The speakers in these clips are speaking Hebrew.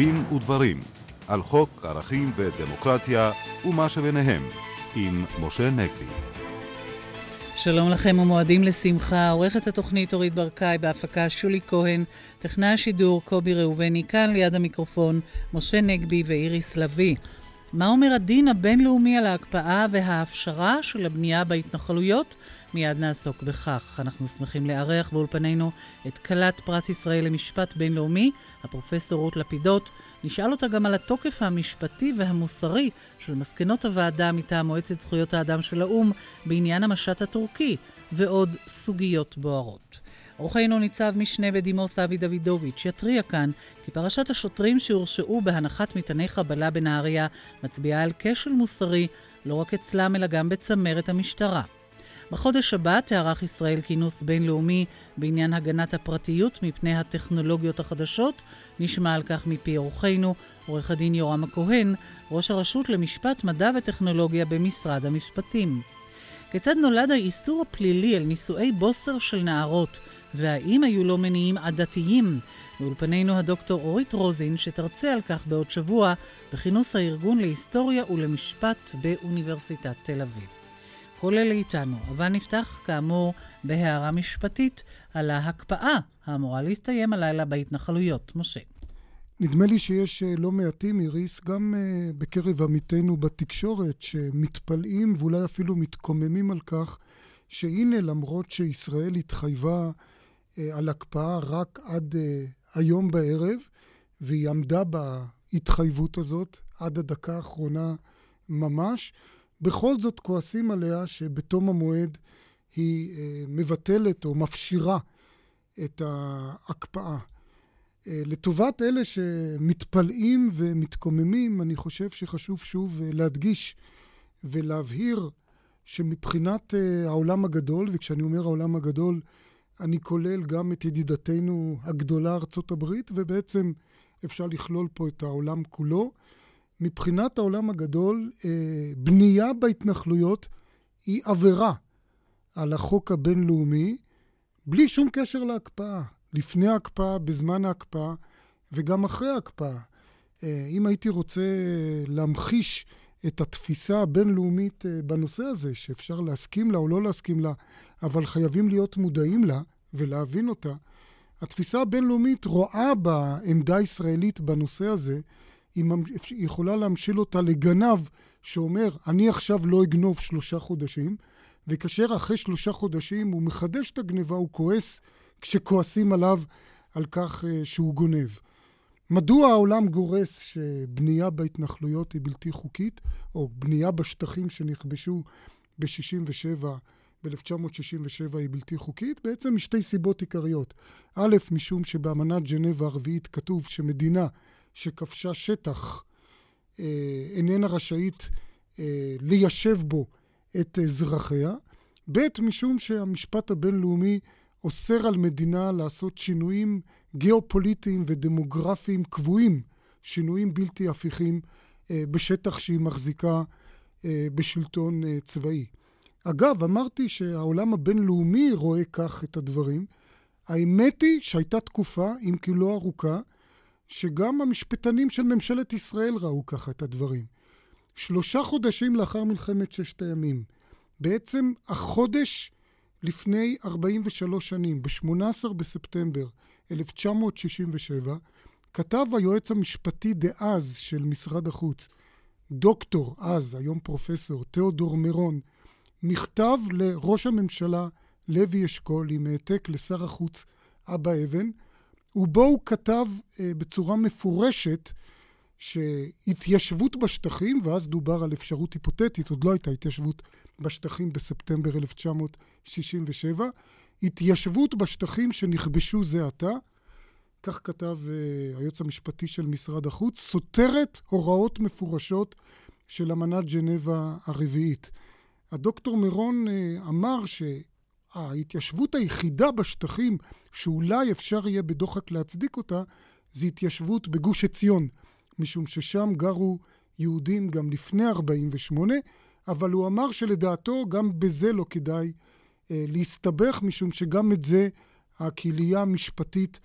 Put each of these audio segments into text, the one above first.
דין ודברים על חוק ערכים ודמוקרטיה ומה שביניהם עם משה נגבי. שלום לכם ומועדים לשמחה. עורכת התוכנית אורית ברקאי בהפקה שולי כהן, טכנאי השידור קובי ראובני, כאן ליד המיקרופון משה נגבי ואיריס לביא. מה אומר הדין הבינלאומי על ההקפאה וההפשרה של הבנייה בהתנחלויות? מיד נעסוק בכך. אנחנו שמחים לארח באולפנינו את כלת פרס ישראל למשפט בינלאומי, הפרופסור רות לפידות. נשאל אותה גם על התוקף המשפטי והמוסרי של מסקנות הוועדה מטעם מועצת זכויות האדם של האו"ם בעניין המשט הטורקי, ועוד סוגיות בוערות. אורחנו ניצב משנה בדימוס אבי דוידוביץ' יתריע כאן כי פרשת השוטרים שהורשעו בהנחת מטעני חבלה בנהריה מצביעה על כשל מוסרי לא רק אצלם אלא גם בצמרת המשטרה. בחודש הבא תערך ישראל כינוס בינלאומי בעניין הגנת הפרטיות מפני הטכנולוגיות החדשות. נשמע על כך מפי אורחנו, עורך הדין יורם הכהן, ראש הרשות למשפט, מדע וטכנולוגיה במשרד המשפטים. כיצד נולד האיסור הפלילי על נישואי בוסר של נערות, והאם היו לו מניעים עדתיים? באולפנינו הדוקטור אורית רוזין, שתרצה על כך בעוד שבוע בכינוס הארגון להיסטוריה ולמשפט באוניברסיטת תל אביב. אלה איתנו, אבל נפתח כאמור בהערה משפטית על ההקפאה האמורה להסתיים הלילה בהתנחלויות. משה. נדמה לי שיש אה, לא מעטים, איריס, גם uh, בקרב עמיתינו בתקשורת, שמתפלאים ואולי אפילו מתקוממים על כך שהנה, למרות שישראל התחייבה uh, על הקפאה רק עד היום בערב, והיא עמדה בהתחייבות הזאת עד הדקה האחרונה ממש, בכל זאת כועסים עליה שבתום המועד היא אה, מבטלת או מפשירה את ההקפאה. אה, לטובת אלה שמתפלאים ומתקוממים, אני חושב שחשוב שוב אה, להדגיש ולהבהיר שמבחינת העולם הגדול, וכשאני אומר העולם הגדול, אני כולל גם את ידידתנו הגדולה ארצות הברית, ובעצם אפשר לכלול פה את העולם כולו. מבחינת העולם הגדול, אה, בנייה בהתנחלויות היא עבירה על החוק הבינלאומי, בלי שום קשר להקפאה. לפני ההקפאה, בזמן ההקפאה וגם אחרי ההקפאה. אה, אם הייתי רוצה להמחיש את התפיסה הבינלאומית אה, בנושא הזה, שאפשר להסכים לה או לא להסכים לה, אבל חייבים להיות מודעים לה ולהבין אותה, התפיסה הבינלאומית רואה בעמדה הישראלית בנושא הזה היא יכולה להמשיל אותה לגנב שאומר, אני עכשיו לא אגנוב שלושה חודשים, וכאשר אחרי שלושה חודשים הוא מחדש את הגניבה, הוא כועס כשכועסים עליו על כך אה, שהוא גונב. מדוע העולם גורס שבנייה בהתנחלויות היא בלתי חוקית, או בנייה בשטחים שנכבשו ב-67' ב-1967 היא בלתי חוקית? בעצם משתי סיבות עיקריות. א', משום שבאמנת ג'נבה הרביעית כתוב שמדינה שכבשה שטח אה, איננה רשאית אה, ליישב בו את אזרחיה, ב', משום שהמשפט הבינלאומי אוסר על מדינה לעשות שינויים גיאופוליטיים ודמוגרפיים קבועים, שינויים בלתי הפיכים אה, בשטח שהיא מחזיקה בשלטון צבאי. אגב, אמרתי שהעולם הבינלאומי רואה כך את הדברים. האמת היא שהייתה תקופה, אם כי לא ארוכה, שגם המשפטנים של ממשלת ישראל ראו ככה את הדברים. שלושה חודשים לאחר מלחמת ששת הימים, בעצם החודש לפני 43 שנים, ב-18 בספטמבר 1967, כתב היועץ המשפטי דאז של משרד החוץ, דוקטור אז, היום פרופסור, תיאודור מירון, מכתב לראש הממשלה לוי אשכול עם העתק לשר החוץ אבא אבן, ובו הוא כתב אה, בצורה מפורשת שהתיישבות בשטחים, ואז דובר על אפשרות היפותטית, עוד לא הייתה התיישבות בשטחים בספטמבר 1967, התיישבות בשטחים שנכבשו זה עתה, כך כתב uh, היועץ המשפטי של משרד החוץ, סותרת הוראות מפורשות של אמנת ג'נבה הרביעית. הדוקטור מירון uh, אמר ש... ההתיישבות היחידה בשטחים שאולי אפשר יהיה בדוחק להצדיק אותה, זה התיישבות בגוש עציון, משום ששם גרו יהודים גם לפני 48', אבל הוא אמר שלדעתו גם בזה לא כדאי אה, להסתבך, משום שגם את זה הקהילייה המשפטית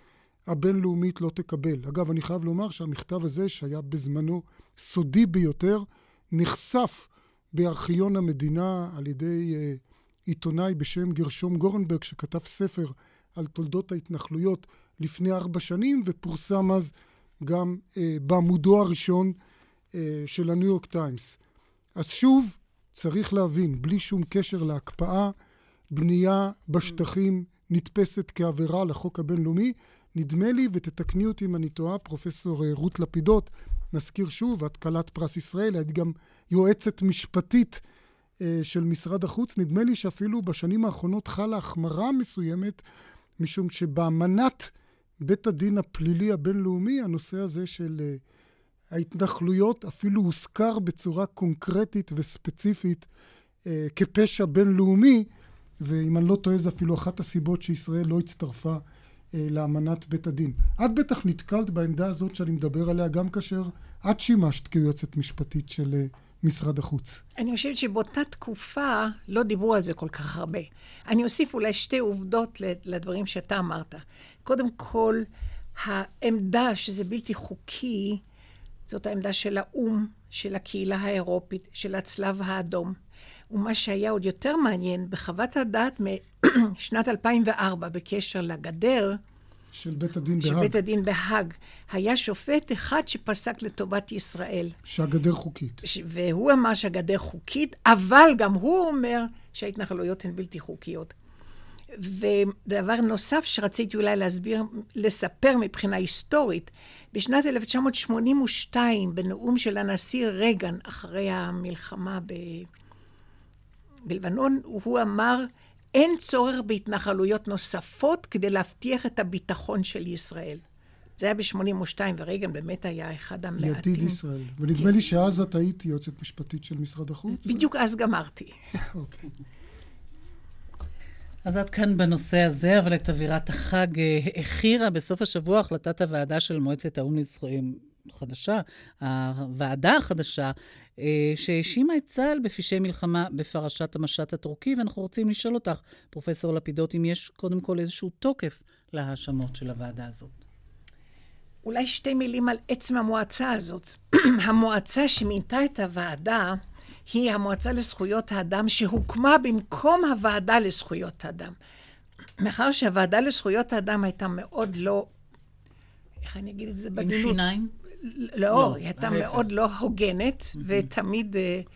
הבינלאומית לא תקבל. אגב, אני חייב לומר שהמכתב הזה, שהיה בזמנו סודי ביותר, נחשף בארכיון המדינה על ידי uh, עיתונאי בשם גרשום גורנברג, שכתב ספר על תולדות ההתנחלויות לפני ארבע שנים, ופורסם אז גם uh, בעמודו הראשון uh, של הניו יורק טיימס. אז שוב, צריך להבין, בלי שום קשר להקפאה, בנייה בשטחים נתפסת כעבירה לחוק הבינלאומי. נדמה לי, ותתקני אותי אם אני טועה, פרופסור רות לפידות, נזכיר שוב, את כלת פרס ישראל, את גם יועצת משפטית אה, של משרד החוץ. נדמה לי שאפילו בשנים האחרונות חלה החמרה מסוימת, משום שבאמנת בית הדין הפלילי הבינלאומי, הנושא הזה של אה, ההתנחלויות אפילו הוזכר בצורה קונקרטית וספציפית אה, כפשע בינלאומי, ואם אני לא טועה, זו אפילו אחת הסיבות שישראל לא הצטרפה אה, לאמנת בית הדין. את בטח נתקלת בעמדה הזאת שאני מדבר עליה גם כאשר את שימשת כיועצת משפטית של אה, משרד החוץ. אני חושבת שבאותה תקופה לא דיברו על זה כל כך הרבה. אני אוסיף אולי שתי עובדות לדברים שאתה אמרת. קודם כל, העמדה שזה בלתי חוקי, זאת העמדה של האו"ם, של הקהילה האירופית, של הצלב האדום. ומה שהיה עוד יותר מעניין, בחוות הדעת משנת 2004 בקשר לגדר, של בית הדין בהאג. של בית הדין בהאג. היה שופט אחד שפסק לטובת ישראל. שהגדר חוקית. ש... והוא אמר שהגדר חוקית, אבל גם הוא אומר שההתנחלויות הן בלתי חוקיות. ודבר נוסף שרציתי אולי להסביר, לספר מבחינה היסטורית, בשנת 1982, בנאום של הנשיא רייגן, אחרי המלחמה ב... בלבנון, הוא אמר, אין צורך בהתנחלויות נוספות כדי להבטיח את הביטחון של ישראל. זה היה ב-82, ורייגן באמת היה אחד המעטים. ידיד ישראל. ונדמה כן. לי שאז את היית יועצת משפטית של משרד החוץ. בדיוק אז גמרתי. אוקיי. אז עד כאן בנושא הזה, אבל את אווירת החג הכירה בסוף השבוע החלטת הוועדה של מועצת האו"ם לזכויות חדשה, הוועדה החדשה, אה, שהאשימה את צה"ל בפשעי מלחמה בפרשת המשט הטורקי, ואנחנו רוצים לשאול אותך, פרופ' לפידות, אם יש קודם כל איזשהו תוקף להאשמות של הוועדה הזאת. אולי שתי מילים על עצם המועצה הזאת. המועצה שמינתה את הוועדה היא המועצה לזכויות האדם שהוקמה במקום הוועדה לזכויות האדם. מאחר שהוועדה לזכויות האדם הייתה מאוד לא, איך אני אגיד את זה בדינות? עם שיניים? לא, לא היא הייתה מאוד לא הוגנת, mm-hmm. ותמיד uh,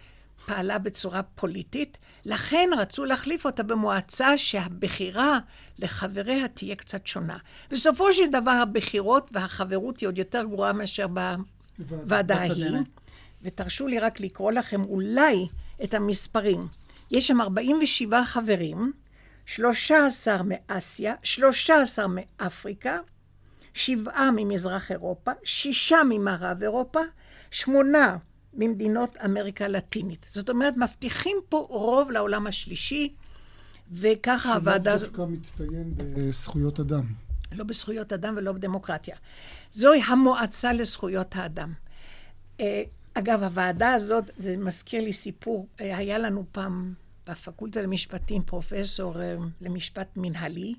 פעלה בצורה פוליטית. לכן רצו להחליף אותה במועצה שהבחירה לחבריה תהיה קצת שונה. בסופו של דבר הבחירות והחברות היא עוד יותר גרועה מאשר בוועדה ההיא. ותרשו לי רק לקרוא לכם אולי את המספרים. יש שם 47 חברים, 13 מאסיה, 13 מאפריקה, שבעה ממזרח אירופה, שישה ממערב אירופה, שמונה ממדינות אמריקה הלטינית. זאת אומרת, מבטיחים פה רוב לעולם השלישי, וככה הוועדה הזאת... דווקא מצטיין בזכויות אדם. לא בזכויות אדם ולא בדמוקרטיה. זוהי המועצה לזכויות האדם. אה, אגב, הוועדה הזאת, זה מזכיר לי סיפור, אה, היה לנו פעם בפקולטה למשפטים פרופסור אה, למשפט מנהלי,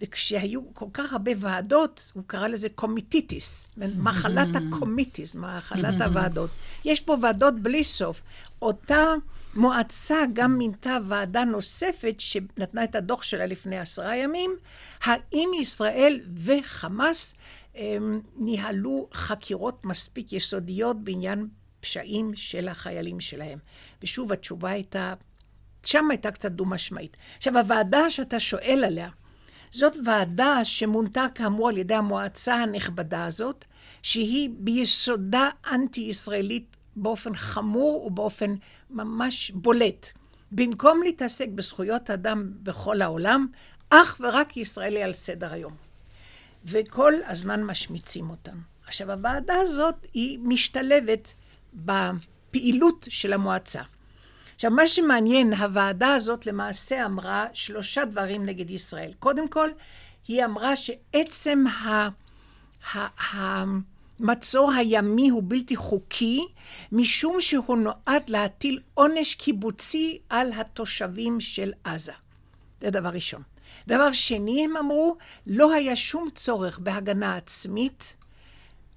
וכשהיו כל כך הרבה ועדות, הוא קרא לזה committeeitis, מחלת ה-committeeitis, מחלת הוועדות. יש פה ועדות בלי סוף. אותה מועצה גם מינתה ועדה נוספת שנתנה את הדוח שלה לפני עשרה ימים, האם ישראל וחמאס הם, ניהלו חקירות מספיק יסודיות בעניין פשעים של החיילים שלהם. ושוב, התשובה הייתה, שם הייתה קצת דו-משמעית. עכשיו, הוועדה שאתה שואל עליה, זאת ועדה שמונתה כאמור על ידי המועצה הנכבדה הזאת, שהיא ביסודה אנטי-ישראלית באופן חמור ובאופן ממש בולט. במקום להתעסק בזכויות אדם בכל העולם, אך ורק ישראל היא על סדר היום. וכל הזמן משמיצים אותם. עכשיו, הוועדה הזאת היא משתלבת בפעילות של המועצה. עכשיו, מה שמעניין, הוועדה הזאת למעשה אמרה שלושה דברים נגד ישראל. קודם כל, היא אמרה שעצם ה... המצור הימי הוא בלתי חוקי, משום שהוא נועד להטיל עונש קיבוצי על התושבים של עזה. זה דבר ראשון. דבר שני, הם אמרו, לא היה שום צורך בהגנה עצמית,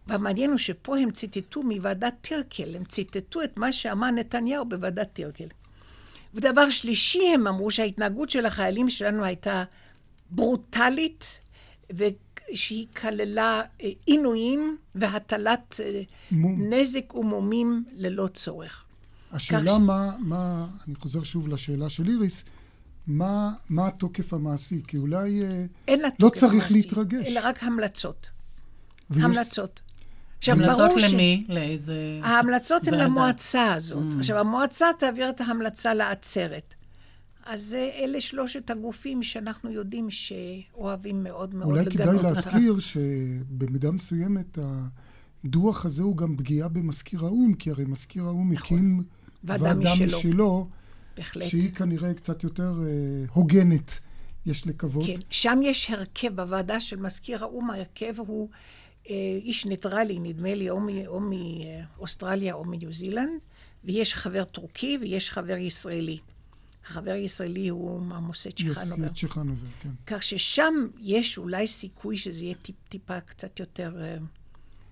והמעניין הוא שפה הם ציטטו מוועדת טירקל, הם ציטטו את מה שאמר נתניהו בוועדת טירקל. ודבר שלישי, הם אמרו שההתנהגות של החיילים שלנו הייתה ברוטלית, ושהיא כללה אה, עינויים והטלת אה, מום. נזק ומומים ללא צורך. השאלה ש... מה, מה, אני חוזר שוב לשאלה של איריס, מה, מה התוקף המעשי? כי אולי אה, לא צריך מעשי, להתרגש. אלא רק המלצות. ויש... המלצות. עכשיו, המלצות למי? ש... לאיזה... ההמלצות הן למועצה הזאת. Mm. עכשיו, המועצה תעביר את ההמלצה לעצרת. אז אלה שלושת הגופים שאנחנו יודעים שאוהבים מאוד מאוד לגנות אותה. אולי כדאי להזכיר שבמידה מסוימת הדוח הזה הוא גם פגיעה במזכיר האו"ם, כי הרי מזכיר האו"ם נכון. הקים ועדה משלו, משלו בהחלט. שהיא כנראה קצת יותר אה, הוגנת, יש לקוות. כן, שם יש הרכב, בוועדה של מזכיר האו"ם, ההרכב הוא אה, איש ניטרלי, נדמה לי, או מאוסטרליה או מניו זילנד, ויש חבר טורקי ויש חבר ישראלי. החבר הישראלי הוא עמוס צ'חנובר. יוסי צ'חנובר, כן. כך ששם יש אולי סיכוי שזה יהיה טיפ, טיפה קצת יותר uh,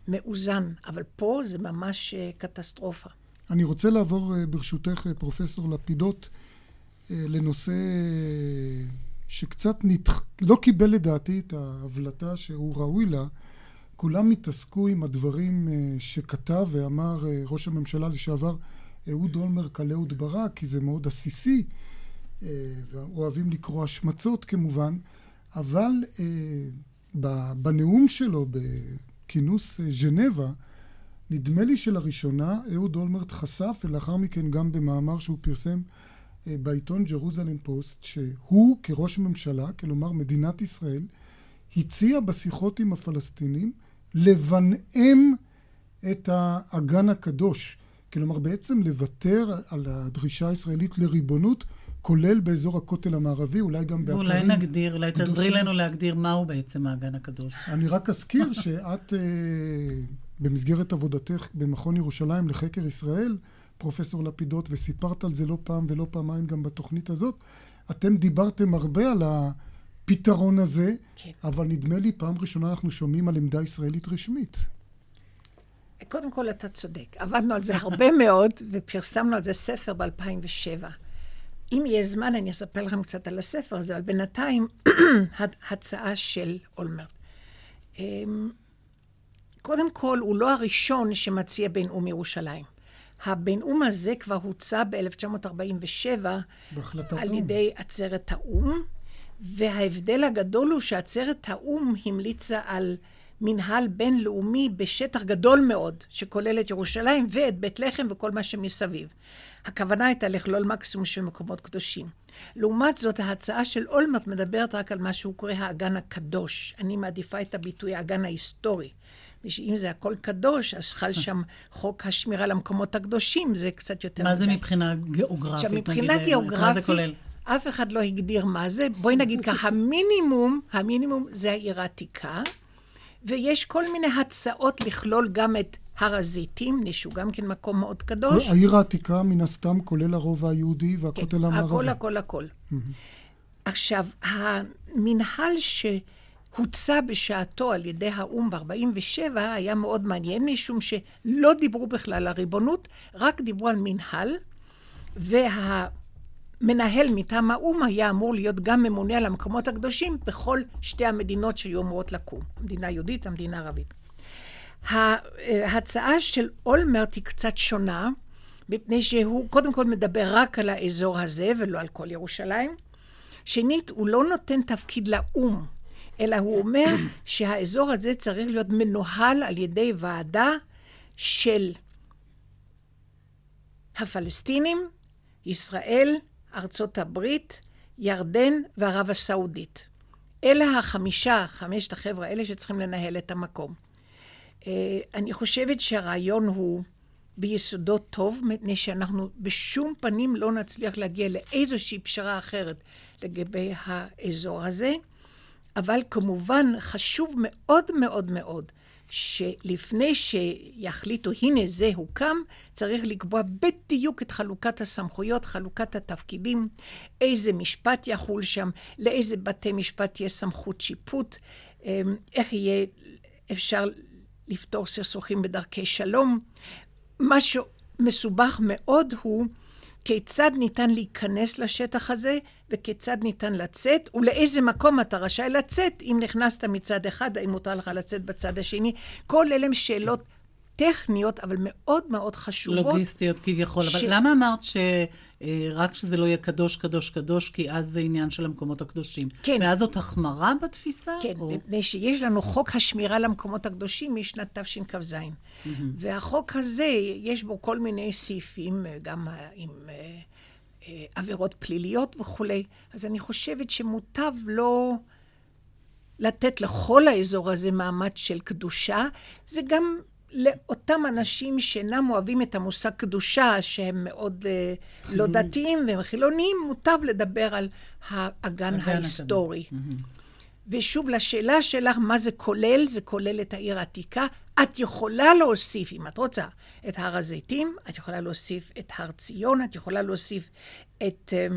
מאוזן, אבל פה זה ממש uh, קטסטרופה. אני רוצה לעבור, uh, ברשותך, פרופסור לפידות, uh, לנושא שקצת נתח... לא קיבל לדעתי את ההבלטה שהוא ראוי לה. כולם התעסקו עם הדברים uh, שכתב ואמר uh, ראש הממשלה לשעבר אהוד אולמרט על אהוד ברק, כי זה מאוד עסיסי, אה, ואוהבים לקרוא השמצות כמובן, אבל אה, בנאום שלו בכינוס אה, ז'נבה, נדמה לי שלראשונה אהוד אולמרט חשף, ולאחר מכן גם במאמר שהוא פרסם בעיתון ג'רוזלם פוסט, שהוא כראש ממשלה, כלומר מדינת ישראל, הציע בשיחות עם הפלסטינים לבנאם את האגן הקדוש. כלומר בעצם לוותר על הדרישה הישראלית לריבונות, כולל באזור הכותל המערבי, אולי גם באתרים... אולי נגדיר, אולי תעזרי לנו להגדיר מהו בעצם האגן הקדוש. אני רק אזכיר שאת, אה, במסגרת עבודתך במכון ירושלים לחקר ישראל, פרופסור לפידות, וסיפרת על זה לא פעם ולא פעמיים גם בתוכנית הזאת, אתם דיברתם הרבה על הפתרון הזה, כן. אבל נדמה לי פעם ראשונה אנחנו שומעים על עמדה ישראלית רשמית. קודם כל, אתה צודק. עבדנו על זה הרבה מאוד, ופרסמנו על זה ספר ב-2007. אם יהיה זמן, אני אספר לכם קצת על הספר הזה, אבל בינתיים, הצעה של אולמרט. אמ, קודם כל, הוא לא הראשון שמציע בין אום ירושלים. הבין אום הזה כבר הוצע ב-1947 על ידי עצרת האו"ם, וההבדל הגדול הוא שעצרת האו"ם המליצה על מנהל בינלאומי בשטח גדול מאוד, שכולל את ירושלים ואת בית לחם וכל מה שמסביב. הכוונה הייתה לכלול מקסימום של מקומות קדושים. לעומת זאת, ההצעה של אולמרט מדברת רק על מה שהוא קורא האגן הקדוש. אני מעדיפה את הביטוי האגן ההיסטורי. אם זה הכל קדוש, אז חל שם חוק השמירה למקומות הקדושים, זה קצת יותר... מה זה מבחינה גיאוגרפית? עכשיו, מבחינה גיאוגרפית, מה זה כולל? אף אחד לא הגדיר מה זה. בואי נגיד ככה, המינימום, המינימום זה העיר העתיקה. ויש כל מיני הצעות לכלול גם את הר הזיתים, שהוא גם כן מקום מאוד קדוש. העיר העתיקה, מן הסתם, כולל הרובע היהודי והכותל כן, המערבי. הכל, הכל, הכל. עכשיו, המנהל שהוצע בשעתו על ידי האו"ם ב-47 היה מאוד מעניין, משום שלא דיברו בכלל על הריבונות, רק דיברו על מנהל, וה... מנהל מטעם האו"ם היה אמור להיות גם ממונה על המקומות הקדושים בכל שתי המדינות שהיו אמורות לקום, המדינה היהודית והמדינה הערבית. ההצעה של אולמרט היא קצת שונה, מפני שהוא קודם כל מדבר רק על האזור הזה ולא על כל ירושלים. שנית, הוא לא נותן תפקיד לאו"ם, אלא הוא אומר שהאזור הזה צריך להיות מנוהל על ידי ועדה של הפלסטינים, ישראל, ארצות הברית, ירדן וערב הסעודית. אלה החמישה, חמשת החבר'ה האלה שצריכים לנהל את המקום. אה, אני חושבת שהרעיון הוא ביסודו טוב, מפני שאנחנו בשום פנים לא נצליח להגיע לאיזושהי פשרה אחרת לגבי האזור הזה, אבל כמובן חשוב מאוד מאוד מאוד שלפני שיחליטו, הנה זה הוקם, צריך לקבוע בדיוק את חלוקת הסמכויות, חלוקת התפקידים, איזה משפט יחול שם, לאיזה בתי משפט תהיה סמכות שיפוט, אמ, איך יהיה אפשר לפתור סכסוכים בדרכי שלום. מה שמסובך מאוד הוא כיצד ניתן להיכנס לשטח הזה וכיצד ניתן לצאת, ולאיזה מקום אתה רשאי לצאת אם נכנסת מצד אחד, האם מותר לך לצאת בצד השני. כל אלה הם שאלות טכניות, אבל מאוד מאוד חשובות. לוגיסטיות כביכול. ש... אבל למה אמרת שרק אה, שזה לא יהיה קדוש, קדוש, קדוש, כי אז זה עניין של המקומות הקדושים? כן. ואז זאת החמרה בתפיסה? כן, או... מפני שיש לנו חוק השמירה למקומות הקדושים משנת תשכ"ז. Mm-hmm. והחוק הזה, יש בו כל מיני סעיפים, גם עם... אה, אה, עבירות פליליות וכולי. אז אני חושבת שמוטב לא לתת לכל האזור הזה מעמד של קדושה. זה גם לאותם אנשים שאינם אוהבים את המושג קדושה, שהם מאוד uh, לא דתיים והם חילונים, מוטב לדבר על האגן ההיסטורי. ושוב, לשאלה שלך, מה זה כולל? זה כולל את העיר העתיקה. את יכולה להוסיף, אם את רוצה, את הר הזיתים, את יכולה להוסיף את הר ציון, את יכולה להוסיף את um,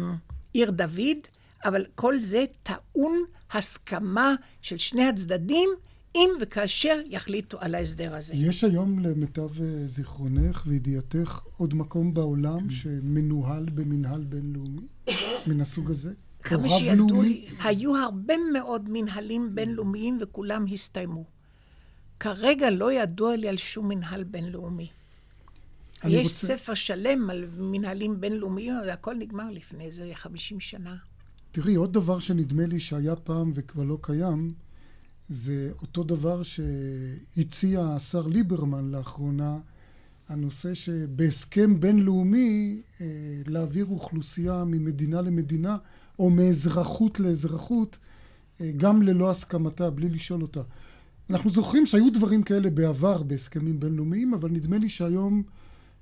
עיר דוד, אבל כל זה טעון הסכמה של שני הצדדים, אם וכאשר יחליטו על ההסדר הזה. יש היום, למיטב אה, זיכרונך וידיעתך, עוד מקום בעולם mm. שמנוהל במנהל בינלאומי מן הסוג הזה? כמה שידעו לי, היו הרבה מאוד מנהלים בינלאומיים וכולם הסתיימו. כרגע לא ידוע לי על שום מנהל בינלאומי. יש רוצה... ספר שלם על מנהלים בינלאומיים, אבל הכל נגמר לפני איזה 50 שנה. תראי, עוד דבר שנדמה לי שהיה פעם וכבר לא קיים, זה אותו דבר שהציע השר ליברמן לאחרונה, הנושא שבהסכם בינלאומי אה, להעביר אוכלוסייה ממדינה למדינה או מאזרחות לאזרחות אה, גם ללא הסכמתה, בלי לשאול אותה. אנחנו זוכרים שהיו דברים כאלה בעבר בהסכמים בינלאומיים, אבל נדמה לי שהיום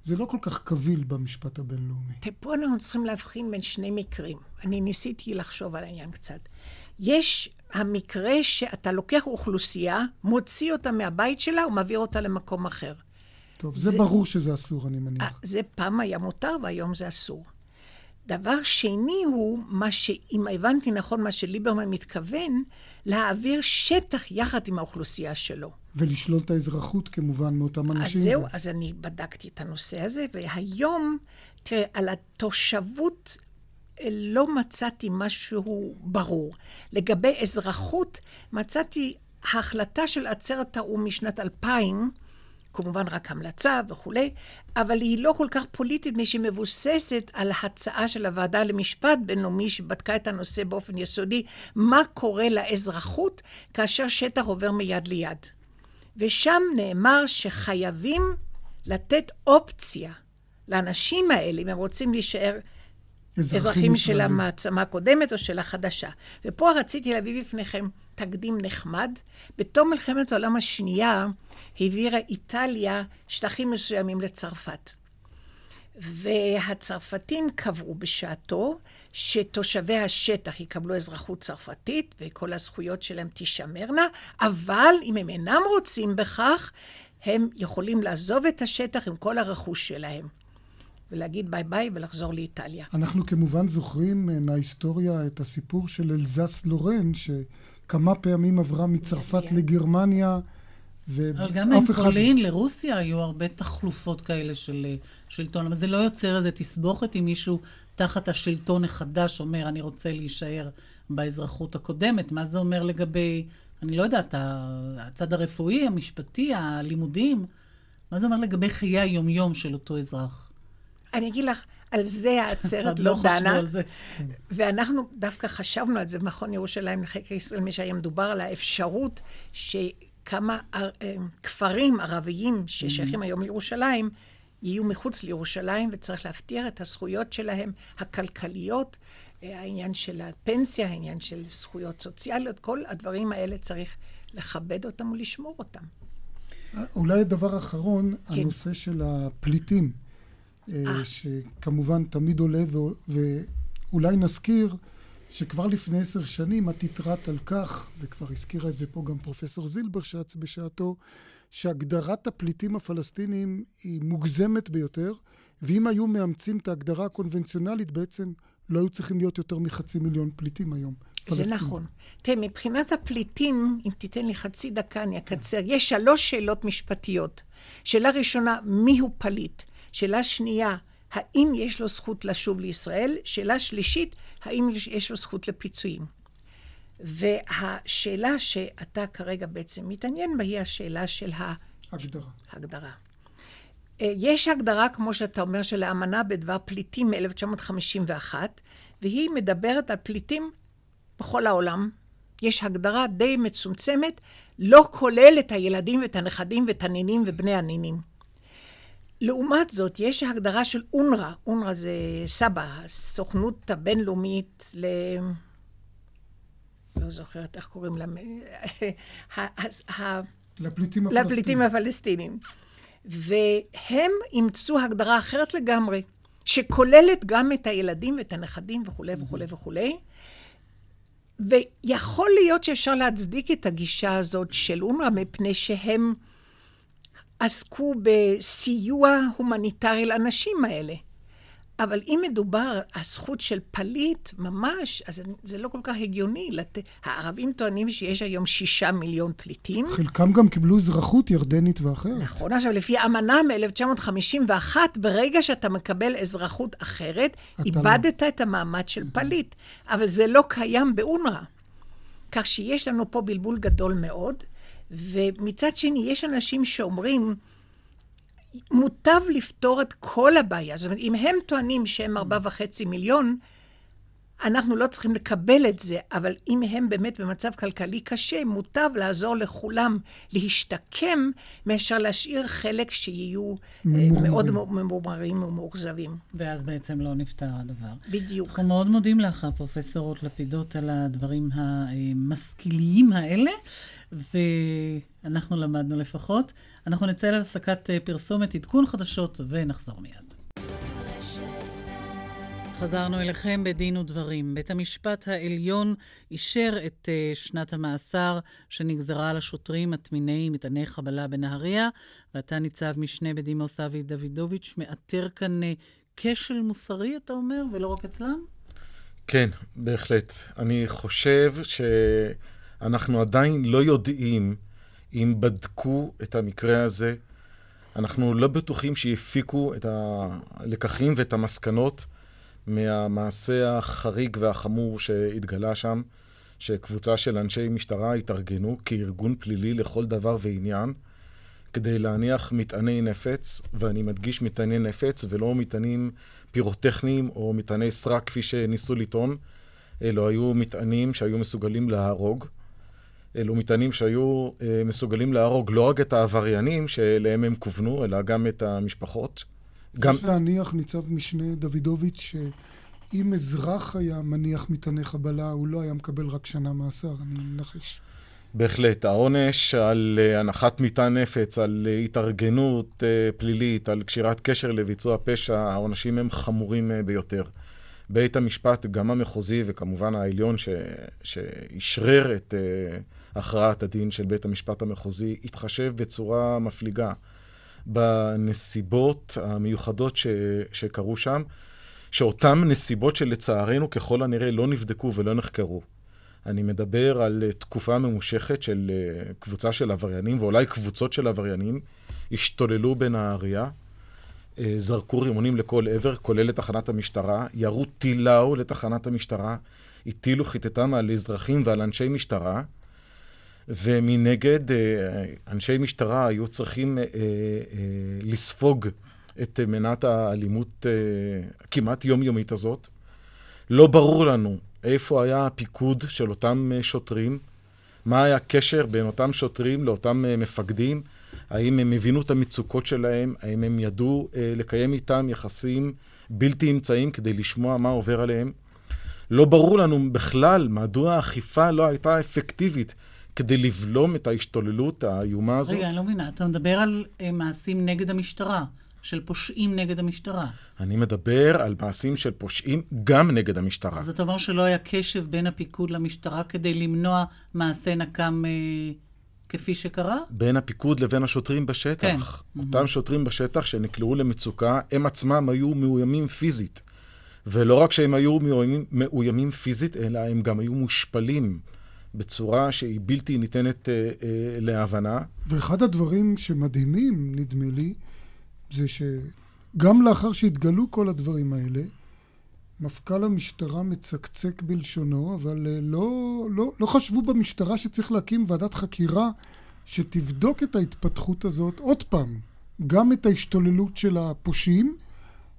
זה לא כל כך קביל במשפט הבינלאומי. פה אנחנו צריכים להבחין בין שני מקרים. אני ניסיתי לחשוב על העניין קצת. יש המקרה שאתה לוקח אוכלוסייה, מוציא אותה מהבית שלה ומעביר אותה למקום אחר. טוב, זה, זה ברור שזה אסור, אני מניח. אה, זה פעם היה מותר והיום זה אסור. דבר שני הוא, מה שאם הבנתי נכון, מה שליברמן מתכוון, להעביר שטח יחד עם האוכלוסייה שלו. ולשלול את האזרחות כמובן מאותם אנשים. אז זהו, ו... אז אני בדקתי את הנושא הזה, והיום, תראה, על התושבות לא מצאתי משהו ברור. לגבי אזרחות, מצאתי ההחלטה של עצרת האו"ם משנת 2000, כמובן רק המלצה וכולי, אבל היא לא כל כך פוליטית, מפני שהיא מבוססת על הצעה של הוועדה למשפט בינלאומי שבדקה את הנושא באופן יסודי, מה קורה לאזרחות כאשר שטח עובר מיד ליד. ושם נאמר שחייבים לתת אופציה לאנשים האלה, אם הם רוצים להישאר אזרחים, אזרחים של המעצמה הקודמת או של החדשה. ופה רציתי להביא בפניכם תקדים נחמד. בתום מלחמת העולם השנייה העבירה איטליה שטחים מסוימים לצרפת. והצרפתים קבעו בשעתו שתושבי השטח יקבלו אזרחות צרפתית וכל הזכויות שלהם תישמרנה, אבל אם הם אינם רוצים בכך, הם יכולים לעזוב את השטח עם כל הרכוש שלהם. ולהגיד ביי ביי ולחזור לאיטליה. אנחנו כמובן זוכרים אה, מההיסטוריה את הסיפור של אלזס לורן, שכמה פעמים עברה מצרפת לגרמניה. אבל גם עם פולין לרוסיה היו הרבה תחלופות כאלה של אה, שלטון, אבל זה לא יוצר איזה תסבוכת אם מישהו תחת השלטון החדש אומר, אני רוצה להישאר באזרחות הקודמת. מה זה אומר לגבי, אני לא יודעת, הצד הרפואי, המשפטי, הלימודים? מה זה אומר לגבי חיי היומיום של אותו אזרח? אני אגיד לך, על זה העצרת לא, לא דנה. ואנחנו דווקא חשבנו על זה במכון ירושלים לחקר ישראל, מי שהיה מדובר על האפשרות שכמה אה, כפרים ערביים ששייכים היום לירושלים, יהיו מחוץ לירושלים, וצריך להבטיח את הזכויות שלהם, הכלכליות, אה, העניין של הפנסיה, העניין של זכויות סוציאליות, כל הדברים האלה צריך לכבד אותם ולשמור אותם. אולי הדבר האחרון, כן. הנושא של הפליטים. אה, אה. שכמובן תמיד עולה, ואולי נזכיר שכבר לפני עשר שנים את התרעת על כך, וכבר הזכירה את זה פה גם פרופסור זילברשץ בשעתו, שהגדרת הפליטים הפלסטינים היא מוגזמת ביותר, ואם היו מאמצים את ההגדרה הקונבנציונלית, בעצם לא היו צריכים להיות יותר מחצי מיליון פליטים היום. זה פלסטין. נכון. תראה, מבחינת הפליטים, אם תיתן לי חצי דקה, אני אקצר. יש שלוש שאלות משפטיות. שאלה ראשונה, מיהו פליט? שאלה שנייה, האם יש לו זכות לשוב לישראל? שאלה שלישית, האם יש לו זכות לפיצויים? והשאלה שאתה כרגע בעצם מתעניין בה היא השאלה של ההגדרה. הגדרה. אה, יש הגדרה, כמו שאתה אומר, של האמנה בדבר פליטים מ-1951, והיא מדברת על פליטים בכל העולם. יש הגדרה די מצומצמת, לא כולל את הילדים ואת הנכדים ואת הנינים ובני הנינים. לעומת זאת, יש הגדרה של אונר"א, אונר"א זה סבא, הסוכנות הבינלאומית ל... לא זוכרת איך קוראים לה... לפליטים הפלסטינים. לפליטים הפלסטינים. והם אימצו הגדרה אחרת לגמרי, שכוללת גם את הילדים ואת הנכדים וכולי וכולי וכולי. ויכול להיות שאפשר להצדיק את הגישה הזאת של אונר"א מפני שהם עסקו בסיוע הומניטרי לאנשים האלה. אבל אם מדובר על הזכות של פליט ממש, אז זה לא כל כך הגיוני. לת... הערבים טוענים שיש היום שישה מיליון פליטים. חלקם גם קיבלו אזרחות ירדנית ואחרת. נכון, עכשיו לפי אמנה מ-1951, ברגע שאתה מקבל אזרחות אחרת, לא. איבדת לא. את המעמד של פליט. אבל זה לא קיים באונר"א. כך שיש לנו פה בלבול גדול מאוד. ומצד שני, יש אנשים שאומרים, מוטב לפתור את כל הבעיה. זאת אומרת, אם הם טוענים שהם ארבע וחצי מיליון, אנחנו לא צריכים לקבל את זה, אבל אם הם באמת במצב כלכלי קשה, מוטב לעזור לכולם להשתקם, מאשר להשאיר חלק שיהיו ממורמרים. מאוד ממורמרים ומאוכזבים. ואז בעצם לא נפתר הדבר. בדיוק. אנחנו מאוד מודים לך, פרופ' רות לפידות, על הדברים המשכיליים האלה, ואנחנו למדנו לפחות. אנחנו נצא להפסקת אה, פרסומת, עדכון חדשות, ונחזור מיד. חזרנו אליכם בדין ודברים. בית המשפט העליון אישר את uh, שנת המאסר שנגזרה על השוטרים מטמיני מטעני חבלה בנהריה, ואתה ניצב משנה בדימוס אבי דוידוביץ', מאתר כאן uh, כשל מוסרי, אתה אומר, ולא רק אצלם? כן, בהחלט. אני חושב שאנחנו עדיין לא יודעים אם בדקו את המקרה הזה. אנחנו לא בטוחים שיפיקו את הלקחים ואת המסקנות. מהמעשה החריג והחמור שהתגלה שם, שקבוצה של אנשי משטרה התארגנו כארגון פלילי לכל דבר ועניין, כדי להניח מטעני נפץ, ואני מדגיש מטעני נפץ ולא מטענים פירוטכניים או מטעני סרק כפי שניסו לטעון. אלו היו מטענים שהיו מסוגלים להרוג. אלו מטענים שהיו אה, מסוגלים להרוג לא רק את העבריינים שאליהם הם כוונו, אלא גם את המשפחות. גם... יש להניח, ניצב משנה דוידוביץ', שאם אזרח היה מניח מטעני חבלה, הוא לא היה מקבל רק שנה מאסר, אני מנחש. בהחלט. העונש על uh, הנחת מטען נפץ, על uh, התארגנות uh, פלילית, על קשירת קשר לביצוע פשע, העונשים הם חמורים ביותר. בית המשפט, גם המחוזי וכמובן העליון שאשרר את uh, הכרעת הדין של בית המשפט המחוזי, התחשב בצורה מפליגה בנסיבות המיוחדות ש, שקרו שם, שאותן נסיבות שלצערנו ככל הנראה לא נבדקו ולא נחקרו. אני מדבר על תקופה ממושכת של אה, קבוצה של עבריינים, ואולי קבוצות של עבריינים, השתוללו בנהריה, אה, זרקו רימונים לכל עבר, כולל לתחנת המשטרה, ירו טילאו לתחנת המשטרה, הטילו חיטטם על אזרחים ועל אנשי משטרה, ומנגד, אה, אנשי משטרה היו צריכים אה, אה, לספוג את מנת האלימות הכמעט יומיומית הזאת. לא ברור לנו איפה היה הפיקוד של אותם שוטרים, מה היה הקשר בין אותם שוטרים לאותם מפקדים, האם הם הבינו את המצוקות שלהם, האם הם ידעו לקיים איתם יחסים בלתי אמצעיים כדי לשמוע מה עובר עליהם. לא ברור לנו בכלל מדוע האכיפה לא הייתה אפקטיבית כדי לבלום את ההשתוללות האיומה הזאת. רגע, אני לא מבינה, אתה מדבר על אה, מעשים נגד המשטרה, של פושעים נגד המשטרה. אני מדבר על מעשים של פושעים גם נגד המשטרה. אז אתה אומר שלא היה קשב בין הפיקוד למשטרה כדי למנוע מעשה נקם אה, כפי שקרה? בין הפיקוד לבין השוטרים בשטח. כן. אותם mm-hmm. שוטרים בשטח שנקלעו למצוקה, הם עצמם היו מאוימים פיזית. ולא רק שהם היו מאוימים, מאוימים פיזית, אלא הם גם היו מושפלים בצורה שהיא בלתי ניתנת אה, אה, להבנה. ואחד הדברים שמדהימים, נדמה לי, זה שגם לאחר שהתגלו כל הדברים האלה, מפכ"ל המשטרה מצקצק בלשונו, אבל אה, לא, לא, לא חשבו במשטרה שצריך להקים ועדת חקירה שתבדוק את ההתפתחות הזאת עוד פעם, גם את ההשתוללות של הפושעים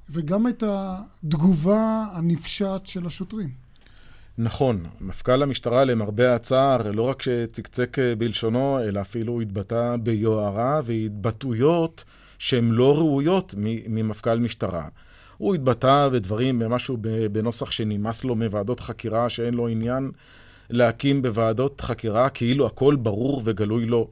וגם את התגובה הנפשעת של השוטרים. נכון, מפכ"ל המשטרה למרבה הצער לא רק שצקצק אה, בלשונו, אלא אפילו התבטא ביוהרה והתבטאויות שהן לא ראויות ממפכ"ל משטרה. הוא התבטא בדברים, במשהו בנוסח שנמאס לו מוועדות חקירה, שאין לו עניין להקים בוועדות חקירה, כאילו הכל ברור וגלוי לו.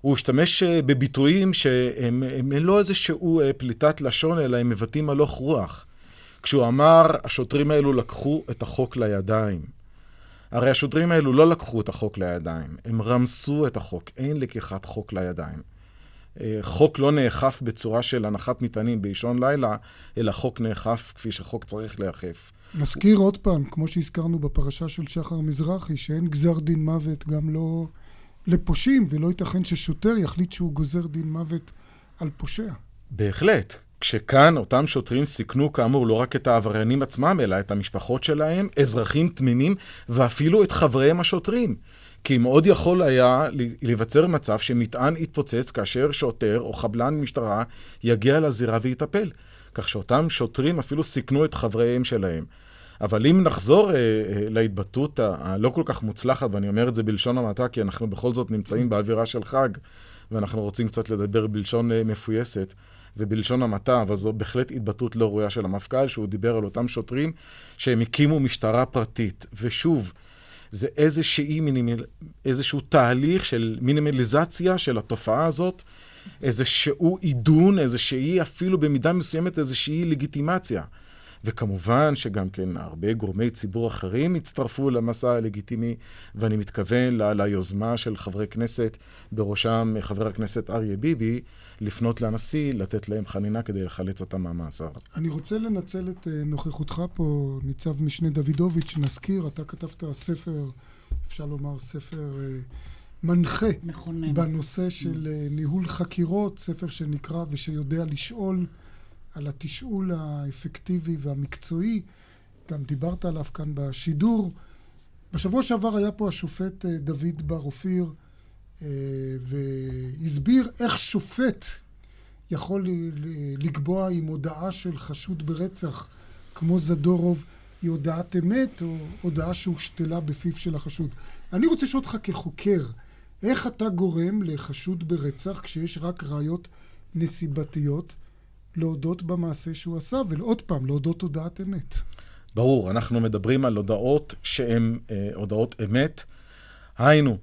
הוא השתמש אה, בביטויים שהם הם לא איזשהו אה, פליטת לשון, אלא הם מבטאים הלוך רוח. כשהוא אמר, השוטרים האלו לקחו את החוק לידיים. הרי השוטרים האלו לא לקחו את החוק לידיים, הם רמסו את החוק, אין לקיחת חוק לידיים. אה, חוק לא נאכף בצורה של הנחת מטענים באישון לילה, אלא חוק נאכף כפי שחוק צריך להיאכף. נזכיר עוד פעם, כמו שהזכרנו בפרשה של שחר מזרחי, שאין גזר דין מוות גם לא לפושעים, ולא ייתכן ששוטר יחליט שהוא גוזר דין מוות על פושע. בהחלט. כשכאן אותם שוטרים סיכנו כאמור לא רק את העבריינים עצמם, אלא את המשפחות שלהם, אזרחים תמימים, ואפילו את חבריהם השוטרים. כי מאוד יכול היה להיווצר מצב שמטען יתפוצץ כאשר שוטר או חבלן משטרה יגיע לזירה ויטפל. כך שאותם שוטרים אפילו סיכנו את חבריהם שלהם. אבל אם נחזור אה, אה, להתבטאות הלא כל כך מוצלחת, ואני אומר את זה בלשון המעטה, כי אנחנו בכל זאת נמצאים באווירה של חג, ואנחנו רוצים קצת לדבר בלשון אה, מפויסת ובלשון המעטה, אבל זו בהחלט התבטאות לא ראויה של המפכ"ל, שהוא דיבר על אותם שוטרים שהם הקימו משטרה פרטית. ושוב, זה איזושהי מינימל, איזשהו תהליך של מינימליזציה של התופעה הזאת, איזשהו עידון, איזושהי, אפילו במידה מסוימת, איזושהי לגיטימציה. וכמובן שגם כן הרבה גורמי ציבור אחרים הצטרפו למסע הלגיטימי, ואני מתכוון ל- ליוזמה של חברי כנסת, בראשם חבר הכנסת אריה ביבי, לפנות לנשיא, לתת להם חנינה כדי לחלץ אותם מהמאסר. אני רוצה לנצל את אה, נוכחותך פה, ניצב משנה דוידוביץ', נזכיר, אתה כתבת ספר, אפשר לומר ספר... אה, מנחה מכונן. בנושא של אה, ניהול חקירות, ספר שנקרא ושיודע לשאול על התשאול האפקטיבי והמקצועי, גם דיברת עליו כאן בשידור. בשבוע שעבר היה פה השופט אה, דוד בר אופיר אה, והסביר איך שופט יכול לקבוע אם הודעה של חשוד ברצח כמו זדורוב היא הודעת אמת או הודעה שהושתלה בפיו של החשוד. אני רוצה לשאול אותך כחוקר, איך אתה גורם לחשוד ברצח כשיש רק ראיות נסיבתיות להודות במעשה שהוא עשה, ועוד פעם, להודות הודעת אמת. ברור, אנחנו מדברים על הודעות שהן אה, הודעות אמת. היינו,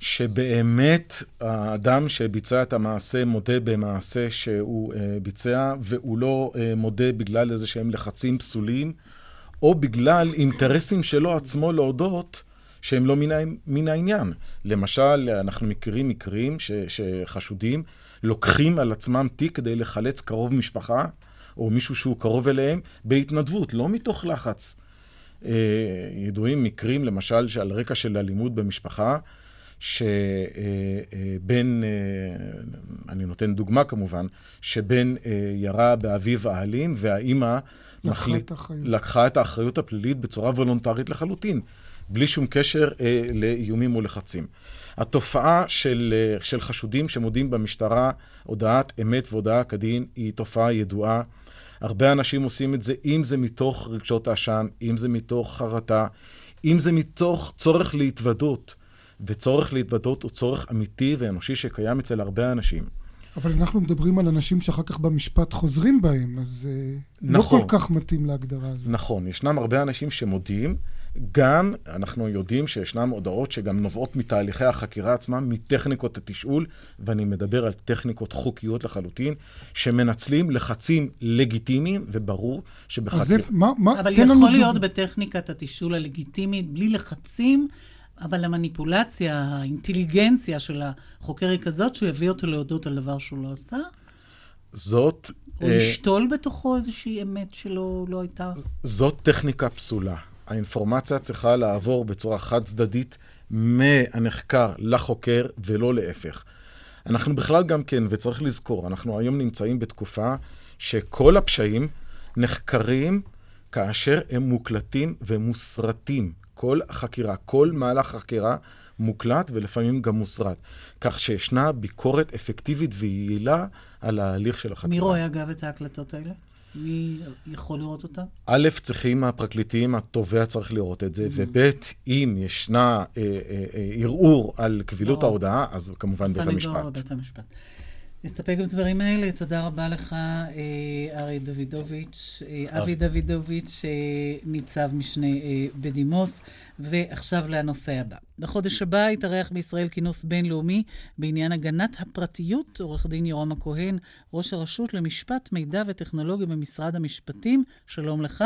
שבאמת האדם שביצע את המעשה מודה במעשה שהוא אה, ביצע, והוא לא אה, מודה בגלל איזה שהם לחצים פסולים, או בגלל אינטרסים שלו עצמו להודות שהם לא מן, העניין. למשל, אנחנו מכירים מקרים ש, שחשודים לוקחים על עצמם תיק כדי לחלץ קרוב משפחה, או מישהו שהוא קרוב אליהם, בהתנדבות, לא מתוך לחץ. אה, ידועים מקרים, למשל, שעל רקע של אלימות במשפחה, שבן, אה, אה, אני נותן דוגמה כמובן, שבן ירה באביו האלים, והאימא מחליט, לקחה את האחריות הפלילית בצורה וולונטרית לחלוטין, בלי שום קשר לאיומים ולחצים. התופעה של, אה, של חשודים שמודים במשטרה, הודעת אמת והודעה כדין, היא תופעה ידועה. הרבה אנשים עושים את זה, אם זה מתוך רגשות האשם, אם זה מתוך חרטה, אם זה מתוך צורך להתוודות. וצורך להתוודות הוא צורך אמיתי ואנושי שקיים אצל הרבה אנשים. אבל אנחנו מדברים על אנשים שאחר כך במשפט חוזרים בהם, אז אה, לא נכון, לא כל כך מתאים להגדרה הזאת. נכון, ישנם הרבה אנשים שמודים, גם אנחנו יודעים שישנן הודעות שגם נובעות מתהליכי החקירה עצמם, מטכניקות התשאול, ואני מדבר על טכניקות חוקיות לחלוטין, שמנצלים לחצים לגיטימיים, וברור שבחקירה... אבל יכול להיות בטכניקת התשאול הלגיטימית, בלי לחצים, אבל המניפולציה, האינטליגנציה של החוקר היא כזאת שהוא יביא אותו להודות על דבר שהוא לא עשה? זאת... או אה, ישתול בתוכו איזושהי אמת שלא לא הייתה? זאת טכניקה פסולה. האינפורמציה צריכה לעבור בצורה חד-צדדית מהנחקר לחוקר ולא להפך. אנחנו בכלל גם כן, וצריך לזכור, אנחנו היום נמצאים בתקופה שכל הפשעים נחקרים כאשר הם מוקלטים ומוסרטים. כל חקירה, כל מהלך חקירה מוקלט ולפעמים גם מוסרט. כך שישנה ביקורת אפקטיבית ויעילה על ההליך של החקירה. מי רואה אגב את ההקלטות האלה? מי יכול לראות אותן? א', צריכים הפרקליטים, התובע צריך לראות את זה, Mm-hmm. וב', אם ישנה אה, אה, אה, ערעור על קבילות ברור. ההודעה, אז כמובן בית המשפט. בבית המשפט. נסתפק בדברים האלה. תודה רבה לך, אה, ארי דוידוביץ', אה, אבי דוידוביץ', אה, ניצב משנה אה, בדימוס. ועכשיו לנושא הבא. בחודש הבא יתארח בישראל כינוס בינלאומי בעניין הגנת הפרטיות. עורך דין יורם הכהן, ראש הרשות למשפט, מידע וטכנולוגיה במשרד המשפטים, שלום לך.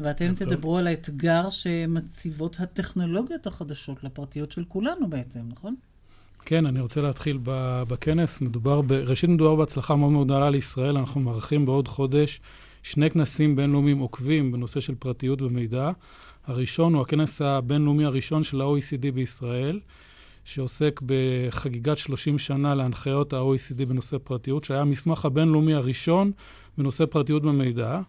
ואתם טוב. תדברו על האתגר שמציבות הטכנולוגיות החדשות לפרטיות של כולנו בעצם, נכון? כן, אני רוצה להתחיל בכנס. מדובר, ב, ראשית מדובר בהצלחה מאוד מאוד גדולה לישראל. אנחנו מארחים בעוד חודש שני כנסים בינלאומיים עוקבים בנושא של פרטיות ומידע. הראשון הוא הכנס הבינלאומי הראשון של ה-OECD בישראל, שעוסק בחגיגת 30 שנה להנחיות ה-OECD בנושא פרטיות, שהיה המסמך הבינלאומי הראשון בנושא פרטיות במידע.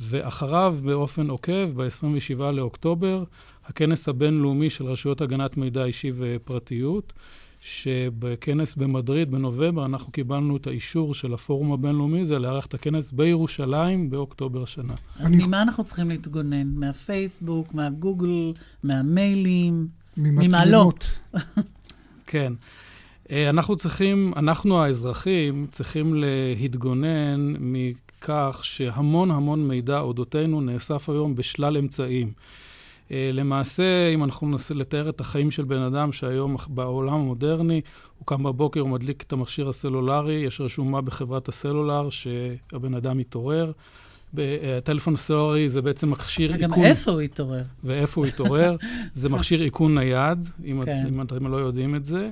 ואחריו, באופן עוקב, ב-27 לאוקטובר, הכנס הבינלאומי של רשויות הגנת מידע אישי ופרטיות, שבכנס במדריד בנובמבר אנחנו קיבלנו את האישור של הפורום הבינלאומי הזה לארח את הכנס בירושלים באוקטובר השנה. אז אני- ממה אנחנו צריכים להתגונן? מהפייסבוק, מהגוגל, מהמיילים? ממצלמות. כן. אה, אנחנו צריכים, אנחנו האזרחים, צריכים להתגונן מכך שהמון המון מידע אודותינו נאסף היום בשלל אמצעים. אה, למעשה, אם אנחנו ננסה לתאר את החיים של בן אדם שהיום בעולם המודרני, הוא קם בבוקר, הוא מדליק את המכשיר הסלולרי, יש רשומה בחברת הסלולר שהבן אדם מתעורר. ב- אה, הטלפון הסלולרי זה בעצם מכשיר גם איכון. איפה הוא התעורר? ואיפה הוא התעורר. זה מכשיר איכון נייד, אם, כן. אם אתם לא יודעים את זה.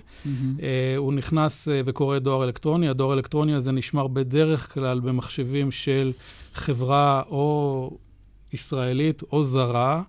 אה, הוא נכנס וקורא דואר אלקטרוני. הדואר האלקטרוני הזה נשמר בדרך כלל במחשבים של חברה או ישראלית או זרה,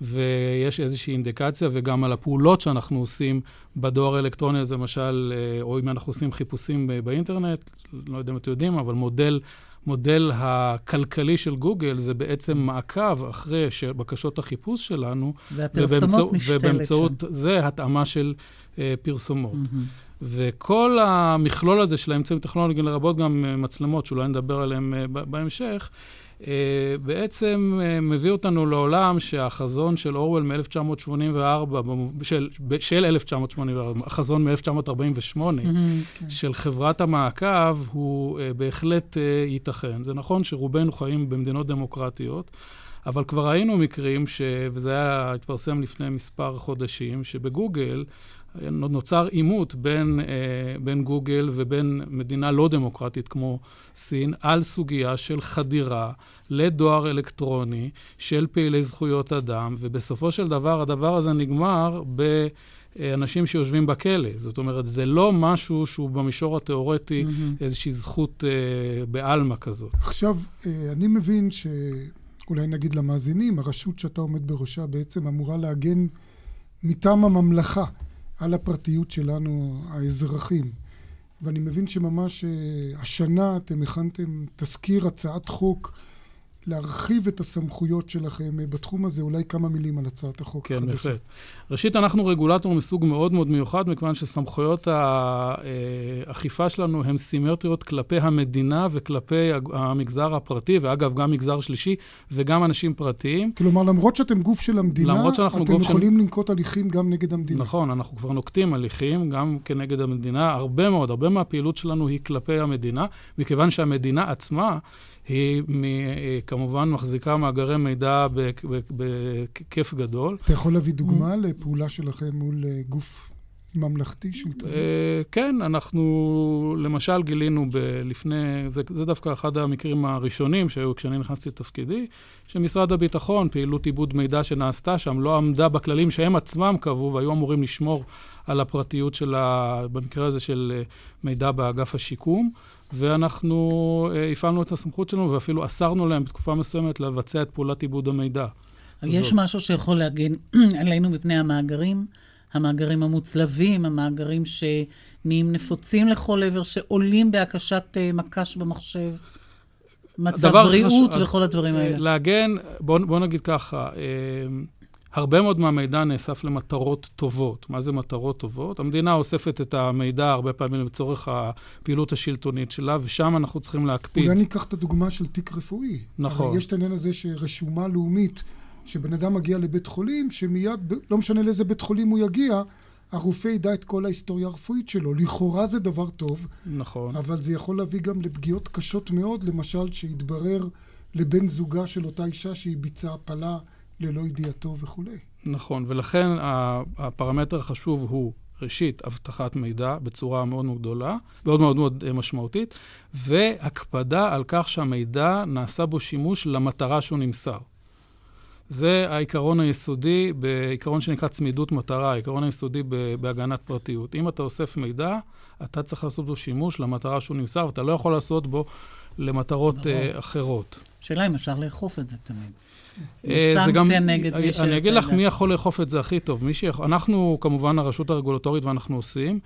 ויש איזושהי אינדיקציה, וגם על הפעולות שאנחנו עושים בדואר האלקטרוני הזה, למשל, אה, או אם אנחנו עושים חיפושים אה, באינטרנט, לא יודע אם אתם יודעים, אבל מודל... מודל הכלכלי של גוגל זה בעצם מעקב אחרי בקשות החיפוש שלנו, והפרסומות ובאמצעות- שם. זה התאמה של אה, פרסומות. מהמם. וכל המכלול הזה של האמצעים הטכנולוגיים, לרבות גם מצלמות, שאולי נדבר עליהן בהמשך, בעצם אה, מביא אותנו לעולם שהחזון של אורוול מ-1984, של, של 1984, החזון מ-1948, מהמם. של חברת המעקב, הוא אה, בהחלט אה, ייתכן. זה נכון שרובנו חיים במדינות דמוקרטיות, אבל כבר ראינו מקרים, ש... וזה היה, התפרסם לפני מספר חודשים, שבגוגל אה, נוצר עימות בין, אה, בין גוגל ובין מדינה לא דמוקרטית כמו סין, על סוגיה של חדירה לדואר אלקטרוני של פעילי זכויות אדם, ובסופו של דבר הדבר הזה נגמר ב... אנשים שיושבים בכלא. זאת אומרת, זה לא משהו שהוא במישור התיאורטי מהמם. איזושהי זכות אה, בעלמא כזאת. עכשיו, אה, אני מבין שאולי נגיד למאזינים, הרשות שאתה עומד בראשה בעצם אמורה להגן מטעם הממלכה על הפרטיות שלנו, האזרחים. ואני מבין שממש אה, השנה אתם הכנתם תזכיר הצעת חוק להרחיב את הסמכויות שלכם אה, בתחום הזה. אולי כמה מילים על הצעת החוק כן, החדשה. בהחלט. ראשית, אנחנו רגולטור מסוג מאוד מאוד מיוחד, מכיוון שסמכויות האכיפה שלנו הן סימטריות כלפי המדינה וכלפי המגזר הפרטי, ואגב, גם מגזר שלישי וגם אנשים פרטיים. כלומר, למרות שאתם גוף של המדינה, אתם גוף של- יכולים לנקוט הליכים גם נגד המדינה. נכון, אנחנו כבר נוקטים הליכים, גם כנגד המדינה. הרבה מאוד, הרבה מהפעילות שלנו היא כלפי המדינה, מכיוון שהמדינה עצמה היא מ- אה, כמובן מחזיקה מאגרי מידע בהיקף גדול. אתה יכול להביא דוגמה לפעולה שלכם מול אה, גוף ממלכתי שלטוני? כן, אנחנו למשל גילינו לפני, זה, זה דווקא אחד המקרים הראשונים שהיו כשאני נכנסתי לתפקידי, שמשרד הביטחון, פעילות עיבוד מידע שנעשתה שם, לא עמדה בכללים שהם עצמם קבעו והיו אמורים לשמור על הפרטיות של, ה, במקרה הזה של מידע באגף השיקום. ואנחנו הפעלנו את הסמכות שלנו ואפילו אסרנו להם בתקופה מסוימת לבצע את פעולת עיבוד המידע. יש זאת. משהו שיכול להגן עלינו מפני המאגרים? המאגרים המוצלבים, המאגרים שנהיים נפוצים לכל עבר, שעולים בהקשת מקש במחשב, מצב בריאות חש... וכל הדברים האלה. להגן, בואו בוא נגיד ככה, הרבה מאוד מהמידע נאסף למטרות טובות. מה זה מטרות טובות? המדינה אוספת את המידע הרבה פעמים לצורך הפעילות השלטונית שלה, ושם אנחנו צריכים להקפיד. אולי ניקח את הדוגמה של תיק רפואי. נכון. יש את העניין הזה שרשומה לאומית, שבן אדם מגיע לבית חולים, שמיד, לא משנה לאיזה בית חולים הוא יגיע, הרופא ידע את כל ההיסטוריה הרפואית שלו. לכאורה זה דבר טוב. נכון. אבל זה יכול להביא גם לפגיעות קשות מאוד, למשל, שיתברר לבן זוגה של אותה אישה שהיא ביצעה הפלה. ללא ידיעתו וכולי. נכון, ולכן הפרמטר החשוב הוא, ראשית, אבטחת מידע בצורה מאוד מאוד גדולה, מאוד מאוד מאוד משמעותית, והקפדה על כך שהמידע נעשה בו שימוש למטרה שהוא נמסר. זה העיקרון היסודי, בעיקרון שנקרא צמידות מטרה, העיקרון היסודי בהגנת פרטיות. אם אתה אוסף מידע, אתה צריך לעשות בו שימוש למטרה שהוא נמסר, ואתה לא יכול לעשות בו למטרות uh, אחרות. שאלה אם אפשר לאכוף את זה תמיד. יש סנקציה נגד מי זה. אני אגיד לך מי יכול לאכוף את זה הכי טוב. אנחנו, כמובן, הרשות הרגולטורית, ואנחנו עושים.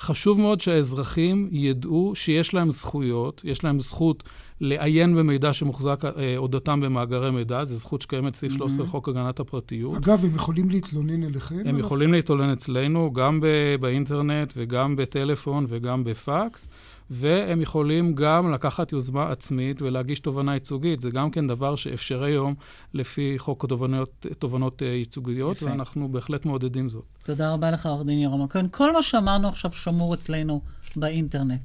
חשוב מאוד שהאזרחים ידעו שיש להם זכויות, יש להם זכות לעיין במידע שמוחזק אה, אודותם במאגרי מידע, זו זכות שקיימת סעיף 13 לחוק הגנת הפרטיות. אגב, הם יכולים להתלונן אליכם? הם יכולים להתלונן אצלנו, גם באינטרנט וגם בטלפון וגם בפקס. והם יכולים גם לקחת יוזמה עצמית ולהגיש תובנה ייצוגית. זה גם כן דבר שאפשר היום לפי חוק התובנות, תובנות אה, ייצוגיות, יפה. ואנחנו בהחלט מעודדים זאת. תודה רבה לך, עורך דין ירום הכהן. כל מה שאמרנו עכשיו שמור אצלנו באינטרנט,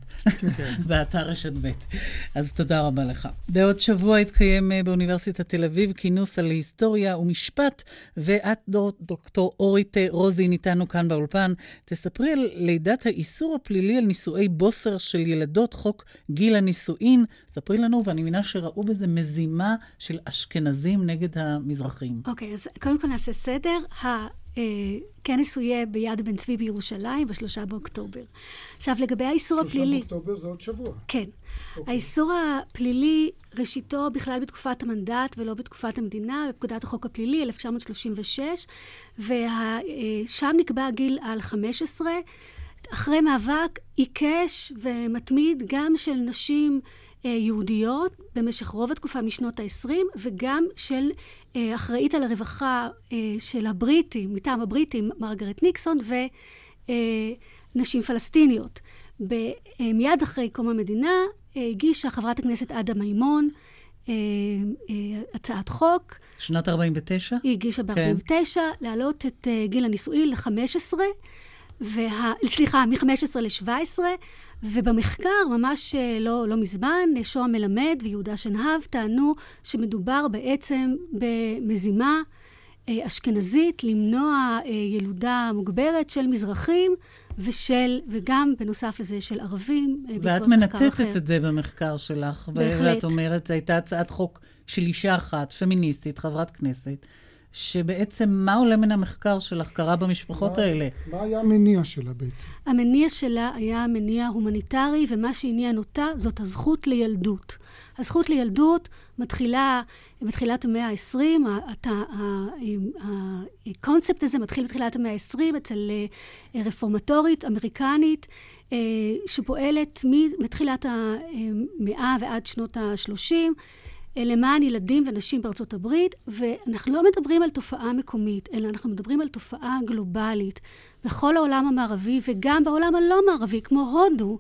כן. באתר רשת ב'. אז תודה רבה לך. בעוד שבוע יתקיים אה, באוניברסיטת תל אביב כינוס על היסטוריה ומשפט, ואת, דוקטור אורית אה, רוזין, איתנו כאן באולפן. תספרי על לידת האיסור הפלילי על נישואי בוסר של ילדות, חוק גיל הנישואין. ספרי לנו, ואני מבינה שראו בזה מזימה של אשכנזים נגד המזרחים. אוקיי, okay, אז קודם כל נעשה סדר. הכנס הוא יהיה ביד בן צבי בירושלים בשלושה באוקטובר. עכשיו, לגבי האיסור הפלילי... שלושה באוקטובר זה עוד שבוע. כן. Okay. אוקיי. האיסור הפלילי, ראשיתו בכלל בתקופת המנדט ולא בתקופת המדינה, בפקודת החוק הפלילי, 1936, ושם נקבע גיל על 15. אחרי מאבק עיקש ומתמיד גם של נשים אה, יהודיות במשך רוב התקופה משנות ה-20, וגם של אה, אחראית על הרווחה אה, של הבריטים, מטעם הבריטים, מרגרט ניקסון, ונשים פלסטיניות. מיד אחרי קום המדינה הגישה חברת הכנסת עדה מימון הצעת חוק. שנת 49? היא הגישה ב-49, כן. להעלות את גיל הנישואי ל-15. וה... סליחה, מ-15 ל-17, ובמחקר, ממש אה, לא, לא מזמן, שוהם מלמד ויהודה שנהב טענו שמדובר בעצם במזימה אה, אשכנזית למנוע אה, ילודה מוגברת של מזרחים ושל, וגם בנוסף לזה של ערבים. ואת מנתצת את זה במחקר שלך. בהחלט. ואת אומרת, זו הייתה הצעת חוק של אישה אחת, פמיניסטית, חברת כנסת. שבעצם מה עולה מן המחקר שלך קרה במשפחות מה, האלה? מה היה המניע שלה בעצם? המניע שלה היה מניע הומניטרי, ומה שעניין אותה זאת הזכות לילדות. הזכות לילדות מתחילה בתחילת המאה ה-20, הקונספט הזה מתחיל בתחילת המאה ה-20 אצל אה, רפורמטורית אמריקנית, אה, שפועלת מתחילת המאה ועד שנות ה-30. למען ילדים ונשים בארצות הברית, ואנחנו לא מדברים על תופעה מקומית, אלא אנחנו מדברים על תופעה גלובלית. בכל העולם המערבי וגם בעולם הלא מערבי, כמו הודו,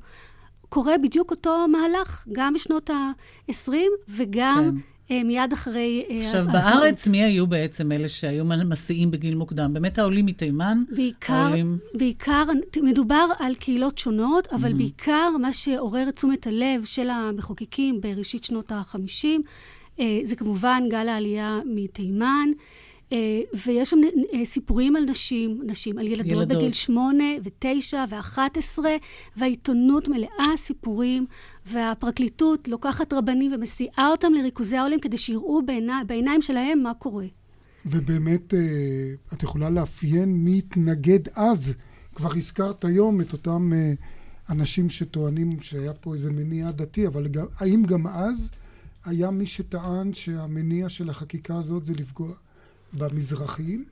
קורה בדיוק אותו מהלך, גם בשנות ה-20 וגם... כן. אה, מיד אחרי... אה, עכשיו, בארץ, מי היו בעצם אלה שהיו מסיעים בגיל מוקדם? באמת העולים מתימן? בעיקר, העולים... בעיקר, מדובר על קהילות שונות, אבל mm-hmm. בעיקר מה שעורר את תשומת הלב של המחוקקים בראשית שנות ה-50, אה, זה כמובן גל העלייה מתימן. ויש שם סיפורים על נשים, נשים, על ילדות, ילדות. בגיל שמונה ותשע ואחת עשרה, והעיתונות מלאה סיפורים, והפרקליטות לוקחת רבנים ומסיעה אותם לריכוזי העולים כדי שיראו בעיני, בעיניים שלהם מה קורה. ובאמת, את יכולה לאפיין מי התנגד אז. כבר הזכרת היום את אותם אנשים שטוענים שהיה פה איזה מניע דתי, אבל גם, האם גם אז היה מי שטען שהמניע של החקיקה הזאת זה לפגוע במזרחיים?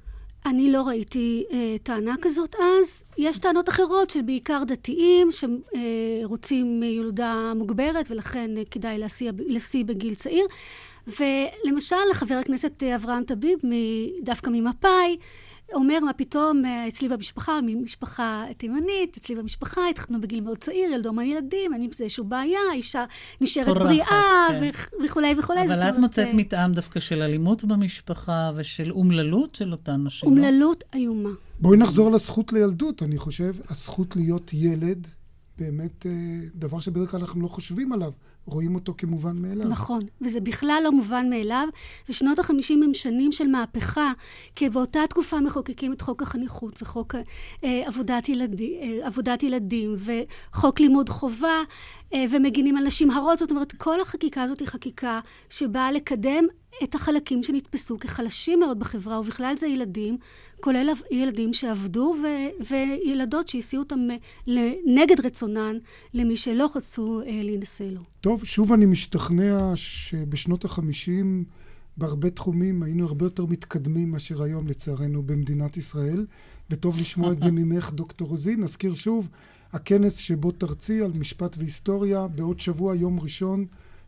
אני לא ראיתי אה, טענה כזאת אז. יש טענות אחרות של בעיקר דתיים שרוצים אה, ילודה מוגברת ולכן אה, כדאי להשיא בגיל צעיר. ולמשל, חבר הכנסת אברהם טביב, דווקא ממפא"י, אומר, מה פתאום, אה, אצלי במשפחה, ממשפחה תימנית, אצלי במשפחה, התחתנו בגיל מאוד צעיר, ילדו המון ילדים, אין עם זה איזושהי בעיה, אישה נשארת בריאה, כן. וכולי וכולי. אבל את מוצאת אה, מטעם דווקא של אלימות במשפחה ושל אומללות של אותן נשים. לא? אומללות איומה. בואי נחזור לזכות לילדות. אני חושב, הזכות להיות ילד, באמת אה, דבר שבדרך כלל אנחנו לא חושבים עליו. רואים אותו כמובן מאליו. נכון, וזה בכלל לא מובן מאליו. ושנות החמישים הם שנים של מהפכה, כי באותה תקופה מחוקקים את חוק החניכות וחוק אה, עבודת, ילדי, אה, עבודת ילדים וחוק לימוד חובה, ומגינים על נשים הרות. זאת אומרת, כל החקיקה הזאת היא חקיקה שבאה לקדם את החלקים שנתפסו כחלשים מאוד בחברה, ובכלל זה ילדים, כולל ילדים שעבדו, ו- וילדות שהסיעו אותם נגד רצונן למי שלא רצו אה, להינשא לו. טוב, שוב אני משתכנע שבשנות החמישים בהרבה תחומים היינו הרבה יותר מתקדמים מאשר היום, לצערנו, במדינת ישראל, וטוב לשמוע את זה ממך, דוקטור רוזין. נזכיר שוב, הכנס שבו תרצי על משפט והיסטוריה, בעוד שבוע, יום ראשון,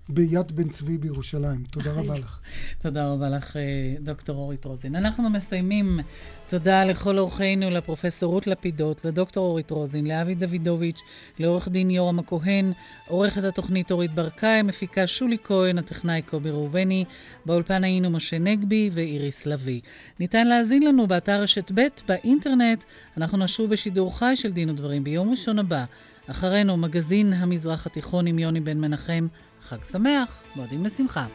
ביד בן צבי בירושלים. תודה רבה לך. תודה רבה לך, אה, דוקטור אורית רוזין. אנחנו מסיימים. תודה לכל אורחינו, לפרופסור רות לפידות, לדוקטור אורית רוזין, לאבי דוידוביץ', לעורך דין יורם הכהן, עורכת התוכנית אורית ברקאי, מפיקה שולי כהן, הטכנאי קובי ראובני, באולפן היינו משה נגבי ואיריס לביא. ניתן להאזין לנו באתר רשת ב' באינטרנט. אנחנו נשוב בשידור חי של דין ודברים ביום ראשון הבא. אחרינו, מגזין המזרח התיכון עם יוני בן מנחם. חג שמח, מועדים לשמחה.